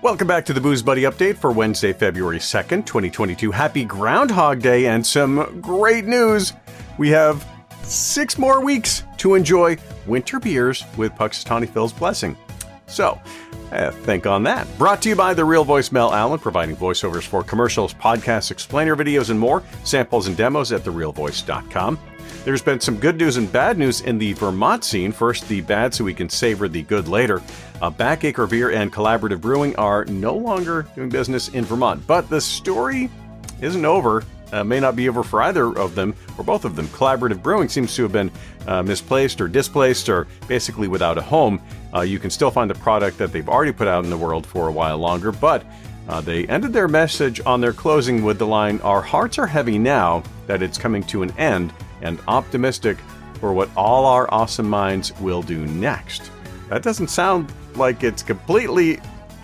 Welcome back to the Booze Buddy update for Wednesday, February 2nd, 2022. Happy Groundhog Day and some great news. We have six more weeks to enjoy winter beers with Punxsutawney Phil's blessing. So, uh, think on that. Brought to you by The Real Voice Mel Allen, providing voiceovers for commercials, podcasts, explainer videos, and more. Samples and demos at therealvoice.com. There's been some good news and bad news in the Vermont scene. First, the bad so we can savor the good later. Uh, Backacre Beer and Collaborative Brewing are no longer doing business in Vermont, but the story isn't over. Uh, may not be over for either of them or both of them. Collaborative Brewing seems to have been uh, misplaced or displaced or basically without a home. Uh, you can still find the product that they've already put out in the world for a while longer, but uh, they ended their message on their closing with the line Our hearts are heavy now that it's coming to an end and optimistic for what all our awesome minds will do next. That doesn't sound like it's completely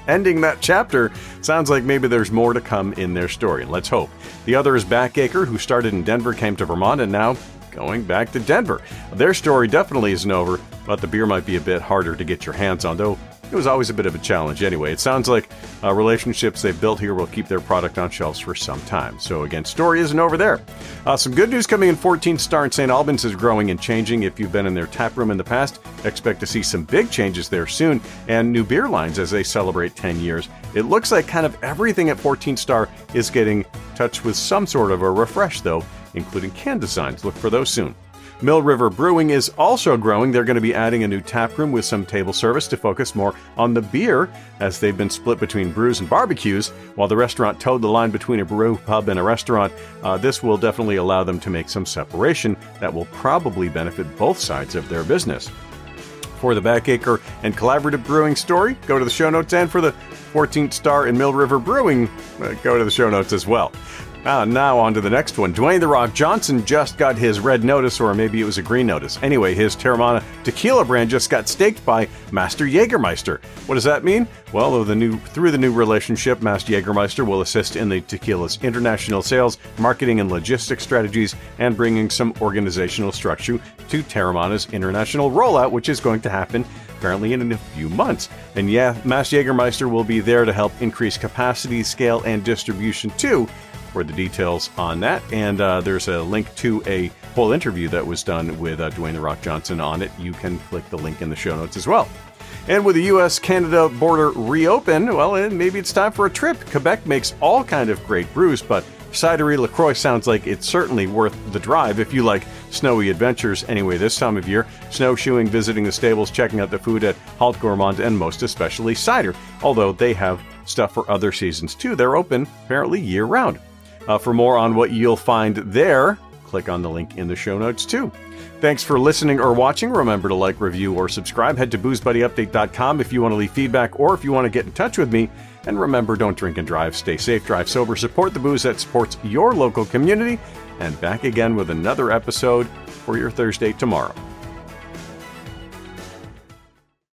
ending that chapter. Sounds like maybe there's more to come in their story. Let's hope. The other is Backacre, who started in Denver, came to Vermont, and now going back to Denver. Their story definitely isn't over, but the beer might be a bit harder to get your hands on, though it was always a bit of a challenge anyway. It sounds like uh, relationships they've built here will keep their product on shelves for some time. So, again, story isn't over there. Uh, some good news coming in 14 Star in St. Albans is growing and changing. If you've been in their tap room in the past, expect to see some big changes there soon and new beer lines as they celebrate 10 years. It looks like kind of everything at 14 Star is getting touched with some sort of a refresh, though, including can designs. Look for those soon. Mill River Brewing is also growing. They're going to be adding a new tap room with some table service to focus more on the beer, as they've been split between brews and barbecues. While the restaurant towed the line between a brew pub and a restaurant, uh, this will definitely allow them to make some separation that will probably benefit both sides of their business. For the Backacre and Collaborative Brewing story, go to the show notes, and for the 14th Star and Mill River Brewing, uh, go to the show notes as well. Uh, now on to the next one. Dwayne The Rock Johnson just got his red notice, or maybe it was a green notice. Anyway, his Teremana tequila brand just got staked by Mast-Jägermeister. What does that mean? Well, the new, through the new relationship, Mast-Jägermeister will assist in the tequila's international sales, marketing, and logistics strategies, and bringing some organizational structure to Teremana's international rollout, which is going to happen apparently in a few months. And yeah, Mast-Jägermeister will be there to help increase capacity, scale, and distribution too for the details on that. And uh, there's a link to a whole interview that was done with uh, Dwayne The Rock Johnson on it. You can click the link in the show notes as well. And with the U.S. Canada border reopened, well, eh, maybe it's time for a trip. Quebec makes all kind of great brews, but cidery Lacroix sounds like it's certainly worth the drive if you like snowy adventures anyway this time of year. Snowshoeing, visiting the stables, checking out the food at Halt Gourmand, and most especially cider, although they have stuff for other seasons too. They're open apparently year round. Uh, for more on what you'll find there, click on the link in the show notes too. Thanks for listening or watching. Remember to like, review, or subscribe. Head to boozebuddyupdate.com if you want to leave feedback or if you want to get in touch with me. And remember, don't drink and drive. Stay safe, drive sober, support the booze that supports your local community. And back again with another episode for your Thursday tomorrow.